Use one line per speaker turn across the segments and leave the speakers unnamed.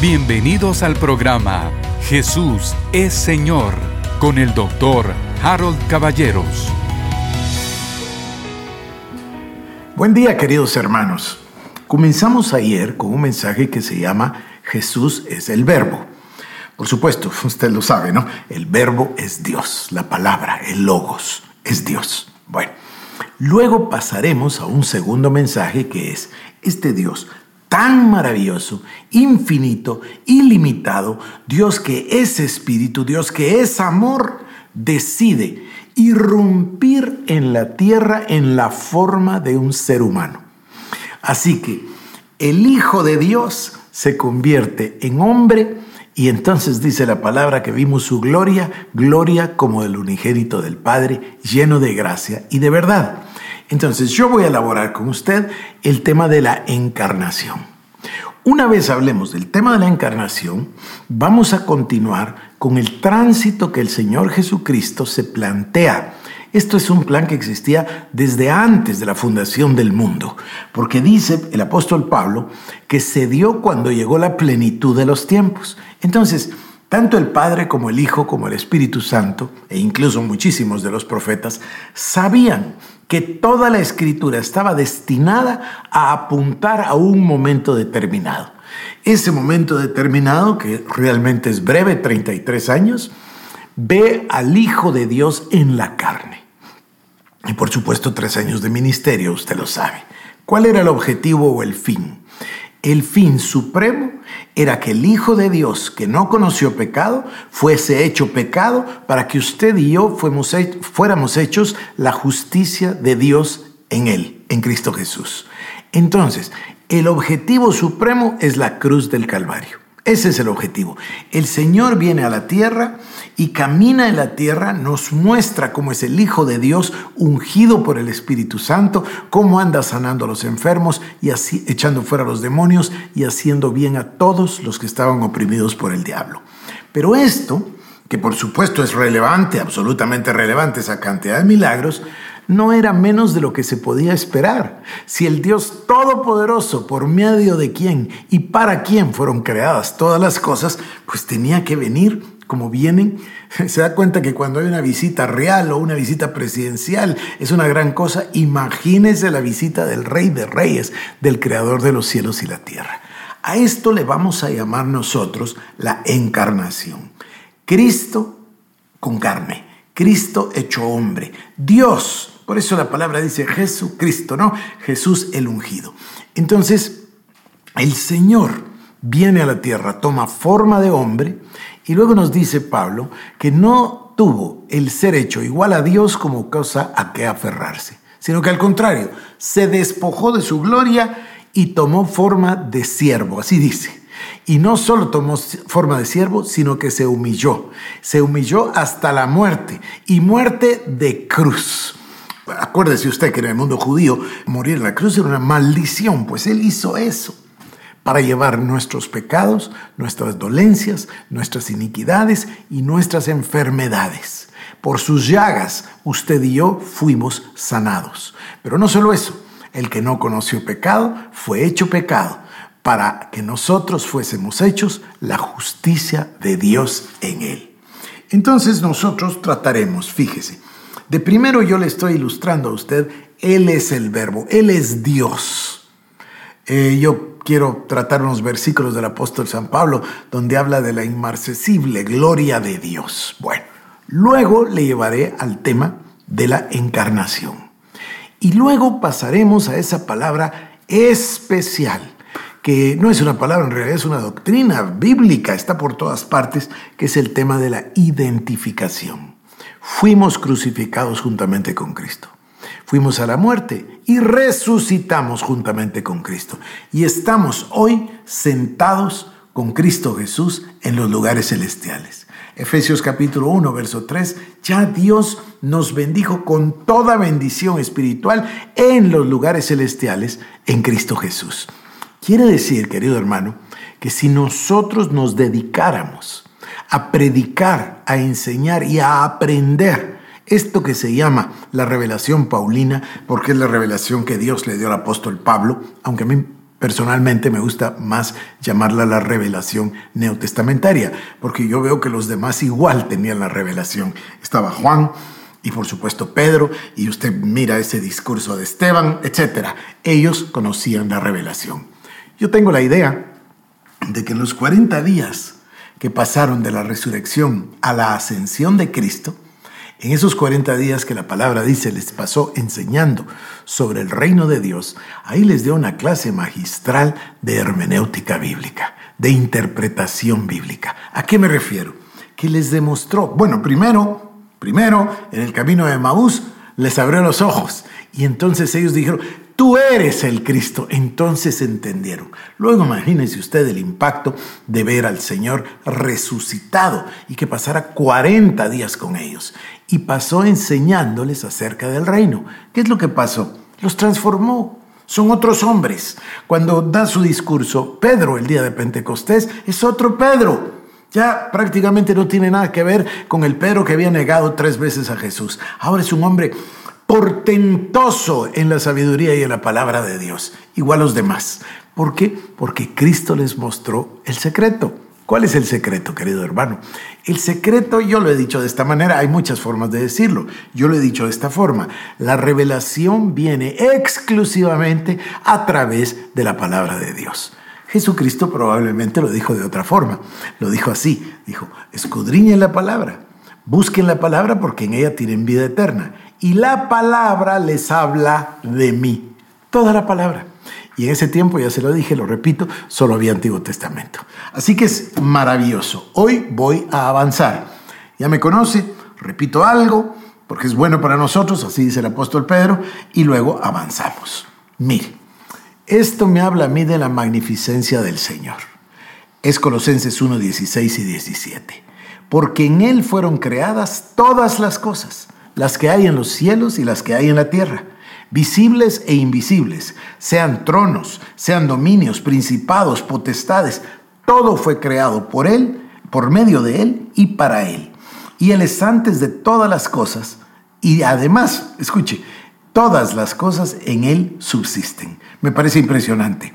Bienvenidos al programa Jesús es Señor con el doctor Harold Caballeros.
Buen día queridos hermanos. Comenzamos ayer con un mensaje que se llama Jesús es el verbo. Por supuesto, usted lo sabe, ¿no? El verbo es Dios, la palabra, el logos, es Dios. Bueno, luego pasaremos a un segundo mensaje que es este Dios tan maravilloso, infinito, ilimitado, Dios que es espíritu, Dios que es amor, decide irrumpir en la tierra en la forma de un ser humano. Así que el Hijo de Dios se convierte en hombre y entonces dice la palabra que vimos su gloria, gloria como el unigénito del Padre, lleno de gracia y de verdad. Entonces yo voy a elaborar con usted el tema de la encarnación. Una vez hablemos del tema de la encarnación, vamos a continuar con el tránsito que el Señor Jesucristo se plantea. Esto es un plan que existía desde antes de la fundación del mundo, porque dice el apóstol Pablo que se dio cuando llegó la plenitud de los tiempos. Entonces, tanto el Padre como el Hijo como el Espíritu Santo, e incluso muchísimos de los profetas, sabían que toda la escritura estaba destinada a apuntar a un momento determinado. Ese momento determinado, que realmente es breve, 33 años, ve al Hijo de Dios en la carne. Y por supuesto tres años de ministerio, usted lo sabe. ¿Cuál era el objetivo o el fin? El fin supremo era que el Hijo de Dios, que no conoció pecado, fuese hecho pecado para que usted y yo fuéramos hechos la justicia de Dios en Él, en Cristo Jesús. Entonces, el objetivo supremo es la cruz del Calvario. Ese es el objetivo. El Señor viene a la tierra y camina en la tierra, nos muestra cómo es el Hijo de Dios ungido por el Espíritu Santo, cómo anda sanando a los enfermos y así echando fuera a los demonios y haciendo bien a todos los que estaban oprimidos por el diablo. Pero esto, que por supuesto es relevante, absolutamente relevante esa cantidad de milagros, no era menos de lo que se podía esperar. Si el Dios Todopoderoso, por medio de quién y para quién fueron creadas todas las cosas, pues tenía que venir como vienen. Se da cuenta que cuando hay una visita real o una visita presidencial es una gran cosa. Imagínese la visita del Rey de Reyes, del Creador de los cielos y la tierra. A esto le vamos a llamar nosotros la encarnación. Cristo con carne, Cristo hecho hombre, Dios por eso la palabra dice Jesucristo, ¿no? Jesús el ungido. Entonces, el Señor viene a la tierra, toma forma de hombre y luego nos dice Pablo que no tuvo el ser hecho igual a Dios como cosa a que aferrarse, sino que al contrario, se despojó de su gloria y tomó forma de siervo, así dice. Y no solo tomó forma de siervo, sino que se humilló. Se humilló hasta la muerte y muerte de cruz. Acuérdese usted que en el mundo judío morir en la cruz era una maldición, pues Él hizo eso para llevar nuestros pecados, nuestras dolencias, nuestras iniquidades y nuestras enfermedades. Por sus llagas usted y yo fuimos sanados. Pero no solo eso, el que no conoció pecado fue hecho pecado para que nosotros fuésemos hechos la justicia de Dios en él. Entonces nosotros trataremos, fíjese, de primero yo le estoy ilustrando a usted, Él es el verbo, Él es Dios. Eh, yo quiero tratar unos versículos del apóstol San Pablo donde habla de la inmarcesible gloria de Dios. Bueno, luego le llevaré al tema de la encarnación. Y luego pasaremos a esa palabra especial, que no es una palabra, en realidad es una doctrina bíblica, está por todas partes, que es el tema de la identificación fuimos crucificados juntamente con Cristo. Fuimos a la muerte y resucitamos juntamente con Cristo. Y estamos hoy sentados con Cristo Jesús en los lugares celestiales. Efesios capítulo 1, verso 3, ya Dios nos bendijo con toda bendición espiritual en los lugares celestiales en Cristo Jesús. Quiere decir, querido hermano, que si nosotros nos dedicáramos a predicar, a enseñar y a aprender esto que se llama la revelación paulina, porque es la revelación que Dios le dio al apóstol Pablo, aunque a mí Personalmente me gusta más llamarla la revelación neotestamentaria, porque yo veo que los demás igual tenían la revelación. Estaba Juan y por supuesto Pedro, y usted mira ese discurso de Esteban, etc. Ellos conocían la revelación. Yo tengo la idea de que en los 40 días que pasaron de la resurrección a la ascensión de Cristo, en esos 40 días que la palabra dice les pasó enseñando sobre el reino de Dios, ahí les dio una clase magistral de hermenéutica bíblica, de interpretación bíblica. ¿A qué me refiero? Que les demostró, bueno, primero, primero, en el camino de Maús, les abrió los ojos y entonces ellos dijeron, tú eres el Cristo. Entonces entendieron. Luego imagínense usted el impacto de ver al Señor resucitado y que pasara 40 días con ellos. Y pasó enseñándoles acerca del reino. ¿Qué es lo que pasó? Los transformó. Son otros hombres. Cuando da su discurso, Pedro el día de Pentecostés es otro Pedro. Ya prácticamente no tiene nada que ver con el Pedro que había negado tres veces a Jesús. Ahora es un hombre portentoso en la sabiduría y en la palabra de Dios, igual a los demás. ¿Por qué? Porque Cristo les mostró el secreto. ¿Cuál es el secreto, querido hermano? El secreto, yo lo he dicho de esta manera, hay muchas formas de decirlo. Yo lo he dicho de esta forma. La revelación viene exclusivamente a través de la palabra de Dios. Jesucristo probablemente lo dijo de otra forma. Lo dijo así. Dijo, escudriñen la palabra. Busquen la palabra porque en ella tienen vida eterna y la palabra les habla de mí. Toda la palabra. Y en ese tiempo, ya se lo dije, lo repito, solo había Antiguo Testamento. Así que es maravilloso. Hoy voy a avanzar. Ya me conoce, repito algo, porque es bueno para nosotros, así dice el apóstol Pedro, y luego avanzamos. Mire, esto me habla a mí de la magnificencia del Señor. Es Colosenses 1, 16 y 17. Porque en Él fueron creadas todas las cosas las que hay en los cielos y las que hay en la tierra, visibles e invisibles, sean tronos, sean dominios, principados, potestades, todo fue creado por Él, por medio de Él y para Él. Y Él es antes de todas las cosas y además, escuche, todas las cosas en Él subsisten. Me parece impresionante.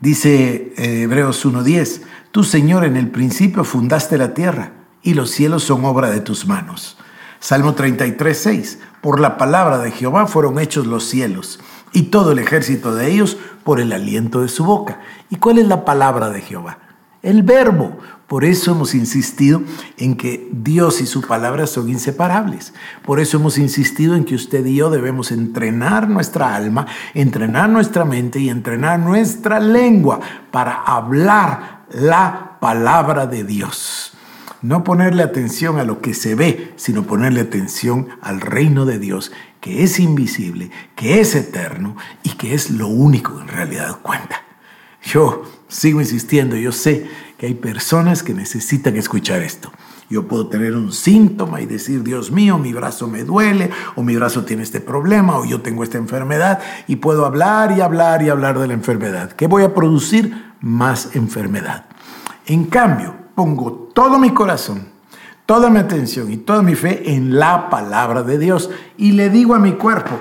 Dice eh, Hebreos 1.10, tú Señor en el principio fundaste la tierra y los cielos son obra de tus manos. Salmo 33, 6. Por la palabra de Jehová fueron hechos los cielos y todo el ejército de ellos por el aliento de su boca. ¿Y cuál es la palabra de Jehová? El verbo. Por eso hemos insistido en que Dios y su palabra son inseparables. Por eso hemos insistido en que usted y yo debemos entrenar nuestra alma, entrenar nuestra mente y entrenar nuestra lengua para hablar la palabra de Dios. No ponerle atención a lo que se ve, sino ponerle atención al reino de Dios, que es invisible, que es eterno y que es lo único que en realidad cuenta. Yo sigo insistiendo, yo sé que hay personas que necesitan escuchar esto. Yo puedo tener un síntoma y decir, Dios mío, mi brazo me duele, o mi brazo tiene este problema, o yo tengo esta enfermedad, y puedo hablar y hablar y hablar de la enfermedad. ¿Qué voy a producir? Más enfermedad. En cambio, pongo todo mi corazón, toda mi atención y toda mi fe en la palabra de Dios y le digo a mi cuerpo,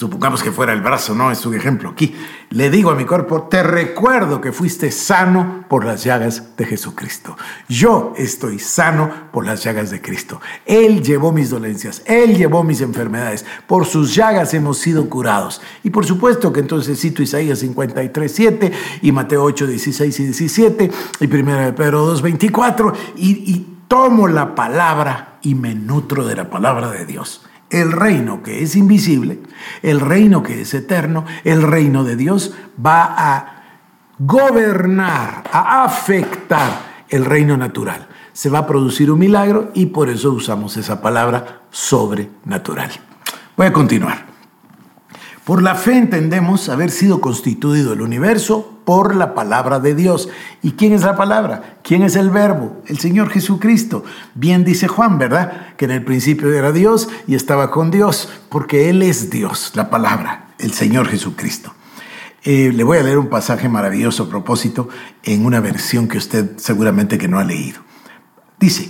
supongamos que fuera el brazo, no es un ejemplo aquí, le digo a mi cuerpo, te recuerdo que fuiste sano por las llagas de Jesucristo. Yo estoy sano por las llagas de Cristo. Él llevó mis dolencias, Él llevó mis enfermedades, por sus llagas hemos sido curados. Y por supuesto que entonces cito Isaías 53, 7 y Mateo 8, 16 y 17 y 1 Pedro 2, 24 y, y tomo la palabra y me nutro de la palabra de Dios el reino que es invisible, el reino que es eterno, el reino de Dios va a gobernar, a afectar el reino natural. Se va a producir un milagro y por eso usamos esa palabra sobrenatural. Voy a continuar. Por la fe entendemos haber sido constituido el universo por la palabra de Dios. ¿Y quién es la palabra? ¿Quién es el verbo? El Señor Jesucristo. Bien dice Juan, ¿verdad? Que en el principio era Dios y estaba con Dios, porque Él es Dios, la palabra, el Señor Jesucristo. Eh, le voy a leer un pasaje maravilloso a propósito en una versión que usted seguramente que no ha leído. Dice,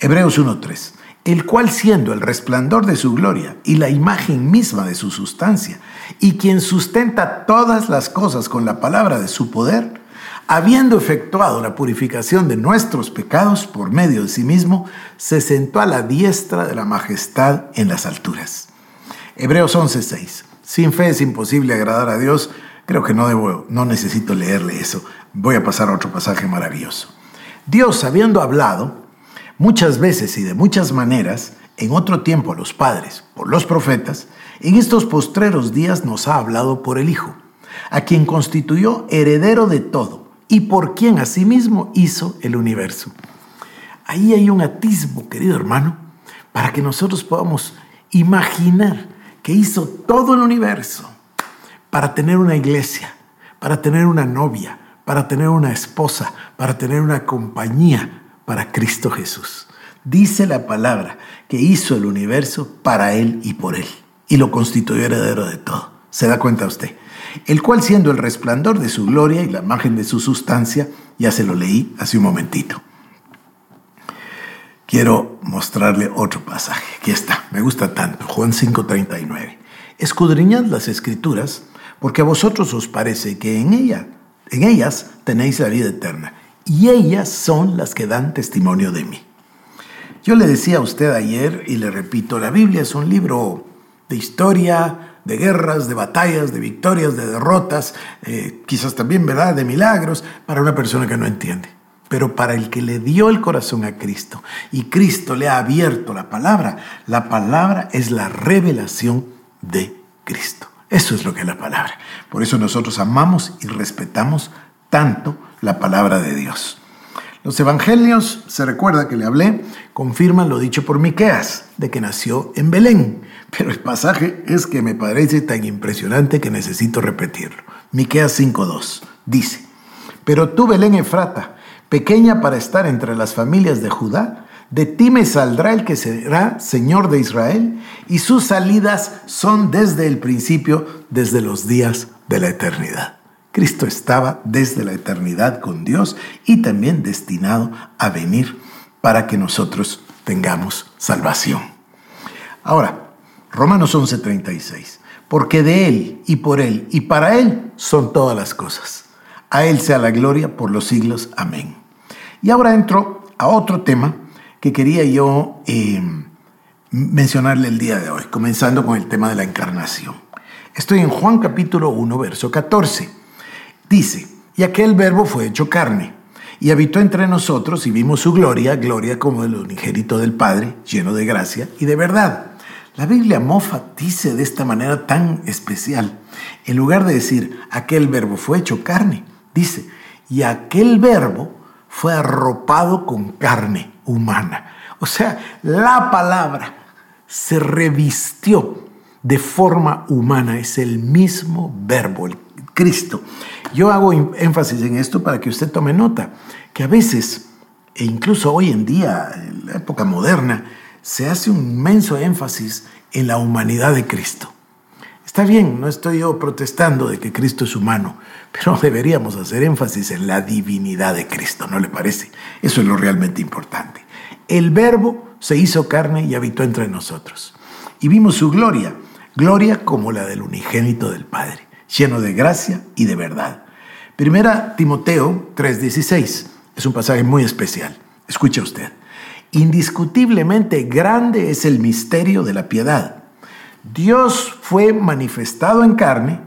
Hebreos 1.3, el cual siendo el resplandor de su gloria y la imagen misma de su sustancia, y quien sustenta todas las cosas con la palabra de su poder, habiendo efectuado la purificación de nuestros pecados por medio de sí mismo, se sentó a la diestra de la majestad en las alturas. Hebreos 11:6. Sin fe es imposible agradar a Dios. Creo que no debo, no necesito leerle eso. Voy a pasar a otro pasaje maravilloso. Dios, habiendo hablado muchas veces y de muchas maneras, en otro tiempo a los padres, por los profetas, en estos postreros días nos ha hablado por el Hijo, a quien constituyó heredero de todo y por quien asimismo hizo el universo. Ahí hay un atisbo, querido hermano, para que nosotros podamos imaginar que hizo todo el universo para tener una iglesia, para tener una novia, para tener una esposa, para tener una compañía para Cristo Jesús. Dice la palabra que hizo el universo para Él y por Él, y lo constituyó heredero de todo. ¿Se da cuenta usted? el cual siendo el resplandor de su gloria y la imagen de su sustancia, ya se lo leí hace un momentito. Quiero mostrarle otro pasaje. Aquí está, me gusta tanto, Juan 5:39. Escudriñad las escrituras, porque a vosotros os parece que en ella, en ellas tenéis la vida eterna, y ellas son las que dan testimonio de mí. Yo le decía a usted ayer y le repito, la Biblia es un libro de historia, de guerras, de batallas, de victorias, de derrotas, eh, quizás también, ¿verdad?, de milagros, para una persona que no entiende. Pero para el que le dio el corazón a Cristo y Cristo le ha abierto la palabra, la palabra es la revelación de Cristo. Eso es lo que es la palabra. Por eso nosotros amamos y respetamos tanto la palabra de Dios. Los evangelios, se recuerda que le hablé, confirman lo dicho por Miqueas, de que nació en Belén. Pero el pasaje es que me parece tan impresionante que necesito repetirlo. Miqueas 5:2 dice: "Pero tú Belén Efrata, pequeña para estar entre las familias de Judá, de ti me saldrá el que será Señor de Israel, y sus salidas son desde el principio, desde los días de la eternidad." Cristo estaba desde la eternidad con Dios y también destinado a venir para que nosotros tengamos salvación. Ahora, Romanos 11:36, porque de Él y por Él y para Él son todas las cosas. A Él sea la gloria por los siglos. Amén. Y ahora entro a otro tema que quería yo eh, mencionarle el día de hoy, comenzando con el tema de la encarnación. Estoy en Juan capítulo 1, verso 14. Dice, y aquel verbo fue hecho carne, y habitó entre nosotros y vimos su gloria, gloria como el unigénito del Padre, lleno de gracia y de verdad. La Biblia mofa dice de esta manera tan especial, en lugar de decir, aquel verbo fue hecho carne, dice, y aquel verbo fue arropado con carne humana. O sea, la palabra se revistió de forma humana, es el mismo verbo, el Cristo. Yo hago énfasis en esto para que usted tome nota, que a veces, e incluso hoy en día, en la época moderna, se hace un inmenso énfasis en la humanidad de Cristo. Está bien, no estoy yo protestando de que Cristo es humano, pero deberíamos hacer énfasis en la divinidad de Cristo, ¿no le parece? Eso es lo realmente importante. El verbo se hizo carne y habitó entre nosotros. Y vimos su gloria, gloria como la del unigénito del Padre lleno de gracia y de verdad. Primera Timoteo 3:16 es un pasaje muy especial. Escuche usted. Indiscutiblemente grande es el misterio de la piedad. Dios fue manifestado en carne,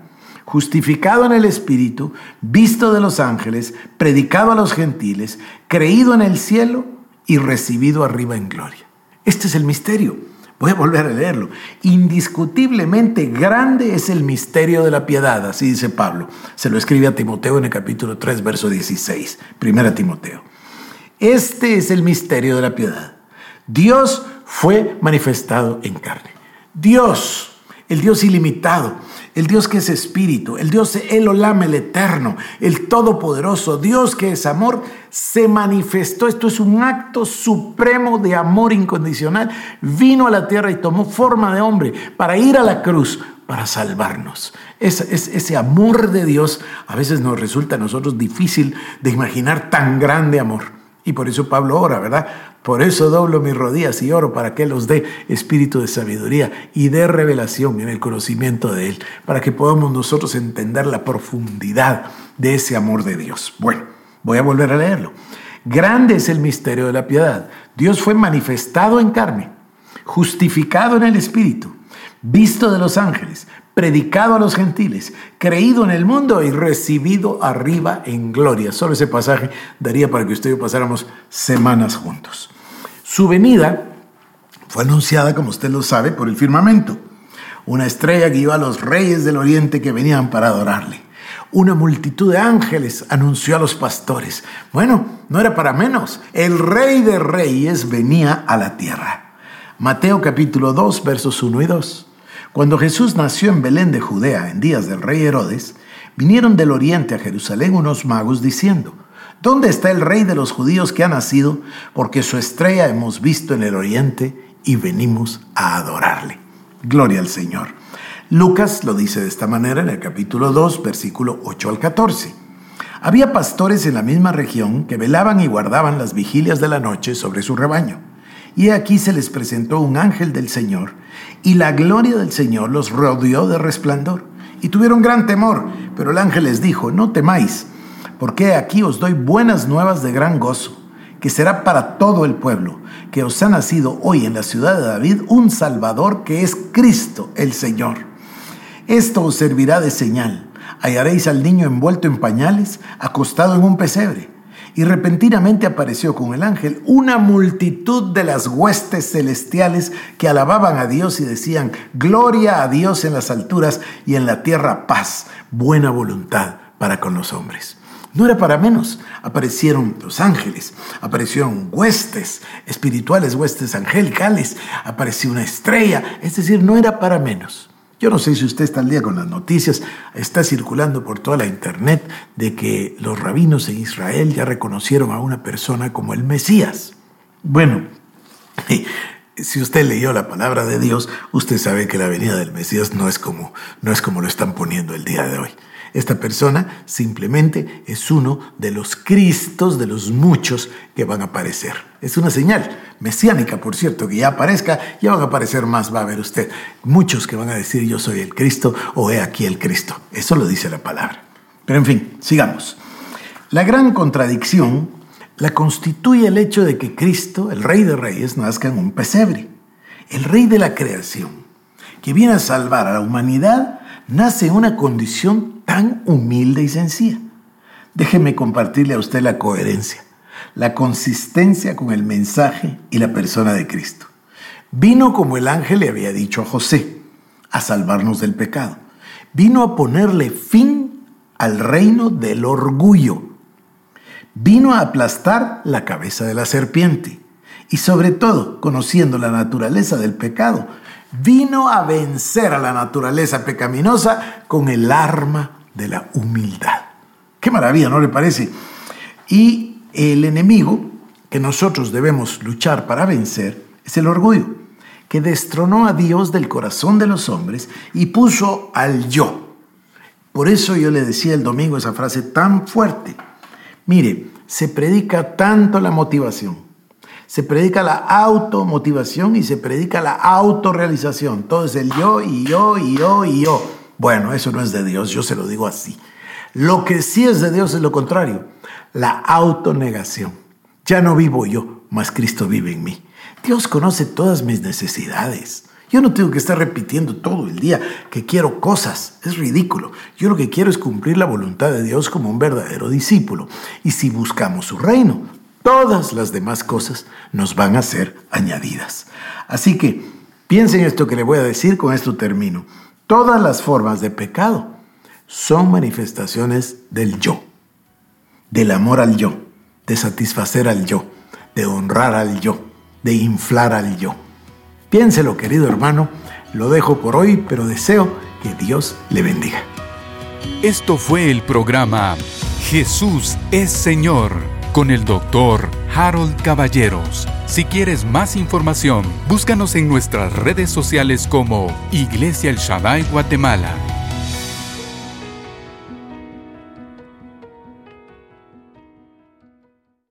justificado en el Espíritu, visto de los ángeles, predicado a los gentiles, creído en el cielo y recibido arriba en gloria. Este es el misterio. Voy a volver a leerlo. Indiscutiblemente grande es el misterio de la piedad, así dice Pablo. Se lo escribe a Timoteo en el capítulo 3, verso 16. Primera Timoteo. Este es el misterio de la piedad. Dios fue manifestado en carne. Dios el Dios ilimitado, el Dios que es espíritu, el Dios el Olam, el eterno, el todopoderoso, Dios que es amor, se manifestó. Esto es un acto supremo de amor incondicional. Vino a la tierra y tomó forma de hombre para ir a la cruz, para salvarnos. ese amor de Dios a veces nos resulta a nosotros difícil de imaginar tan grande amor. Y por eso Pablo ora, ¿verdad? Por eso doblo mis rodillas y oro para que Él os dé espíritu de sabiduría y de revelación en el conocimiento de Él, para que podamos nosotros entender la profundidad de ese amor de Dios. Bueno, voy a volver a leerlo. Grande es el misterio de la piedad. Dios fue manifestado en carne, justificado en el Espíritu, visto de los ángeles, predicado a los gentiles, creído en el mundo y recibido arriba en gloria. Solo ese pasaje daría para que usted y yo pasáramos semanas juntos. Su venida fue anunciada, como usted lo sabe, por el firmamento. Una estrella guió a los reyes del oriente que venían para adorarle. Una multitud de ángeles anunció a los pastores. Bueno, no era para menos. El rey de reyes venía a la tierra. Mateo capítulo 2, versos 1 y 2. Cuando Jesús nació en Belén de Judea en días del rey Herodes, vinieron del oriente a Jerusalén unos magos diciendo, ¿Dónde está el rey de los judíos que ha nacido? Porque su estrella hemos visto en el oriente y venimos a adorarle. Gloria al Señor. Lucas lo dice de esta manera en el capítulo 2, versículo 8 al 14. Había pastores en la misma región que velaban y guardaban las vigilias de la noche sobre su rebaño. Y aquí se les presentó un ángel del Señor, y la gloria del Señor los rodeó de resplandor. Y tuvieron gran temor, pero el ángel les dijo, no temáis, porque aquí os doy buenas nuevas de gran gozo, que será para todo el pueblo, que os ha nacido hoy en la ciudad de David un Salvador que es Cristo el Señor. Esto os servirá de señal. Hallaréis al niño envuelto en pañales, acostado en un pesebre y repentinamente apareció con el ángel una multitud de las huestes celestiales que alababan a Dios y decían, Gloria a Dios en las alturas y en la tierra paz, buena voluntad para con los hombres. No era para menos, aparecieron los ángeles, aparecieron huestes espirituales, huestes angelicales, apareció una estrella, es decir, no era para menos. Yo no sé si usted está al día con las noticias, está circulando por toda la internet de que los rabinos en Israel ya reconocieron a una persona como el Mesías. Bueno, si usted leyó la palabra de Dios, usted sabe que la venida del Mesías no es como, no es como lo están poniendo el día de hoy. Esta persona simplemente es uno de los Cristos, de los muchos que van a aparecer. Es una señal mesiánica, por cierto, que ya aparezca, ya van a aparecer más, va a ver usted. Muchos que van a decir yo soy el Cristo o he aquí el Cristo. Eso lo dice la palabra. Pero en fin, sigamos. La gran contradicción la constituye el hecho de que Cristo, el Rey de Reyes, nazca en un pesebre. El Rey de la creación, que viene a salvar a la humanidad, nace en una condición tan humilde y sencilla. Déjeme compartirle a usted la coherencia, la consistencia con el mensaje y la persona de Cristo. Vino como el ángel le había dicho a José, a salvarnos del pecado. Vino a ponerle fin al reino del orgullo. Vino a aplastar la cabeza de la serpiente. Y sobre todo, conociendo la naturaleza del pecado, vino a vencer a la naturaleza pecaminosa con el arma de la humildad. Qué maravilla, ¿no le parece? Y el enemigo que nosotros debemos luchar para vencer es el orgullo, que destronó a Dios del corazón de los hombres y puso al yo. Por eso yo le decía el domingo esa frase tan fuerte. Mire, se predica tanto la motivación, se predica la automotivación y se predica la autorrealización. Todo es el yo y yo y yo y yo. Bueno, eso no es de Dios, yo se lo digo así. Lo que sí es de Dios es lo contrario, la autonegación. Ya no vivo yo, mas Cristo vive en mí. Dios conoce todas mis necesidades. Yo no tengo que estar repitiendo todo el día que quiero cosas. Es ridículo. Yo lo que quiero es cumplir la voluntad de Dios como un verdadero discípulo. Y si buscamos su reino, todas las demás cosas nos van a ser añadidas. Así que piensen esto que le voy a decir, con esto termino. Todas las formas de pecado son manifestaciones del yo, del amor al yo, de satisfacer al yo, de honrar al yo, de inflar al yo. Piénselo, querido hermano, lo dejo por hoy, pero deseo que Dios le bendiga.
Esto fue el programa Jesús es Señor con el doctor Harold Caballeros. Si quieres más información, búscanos en nuestras redes sociales como Iglesia El Shaddai Guatemala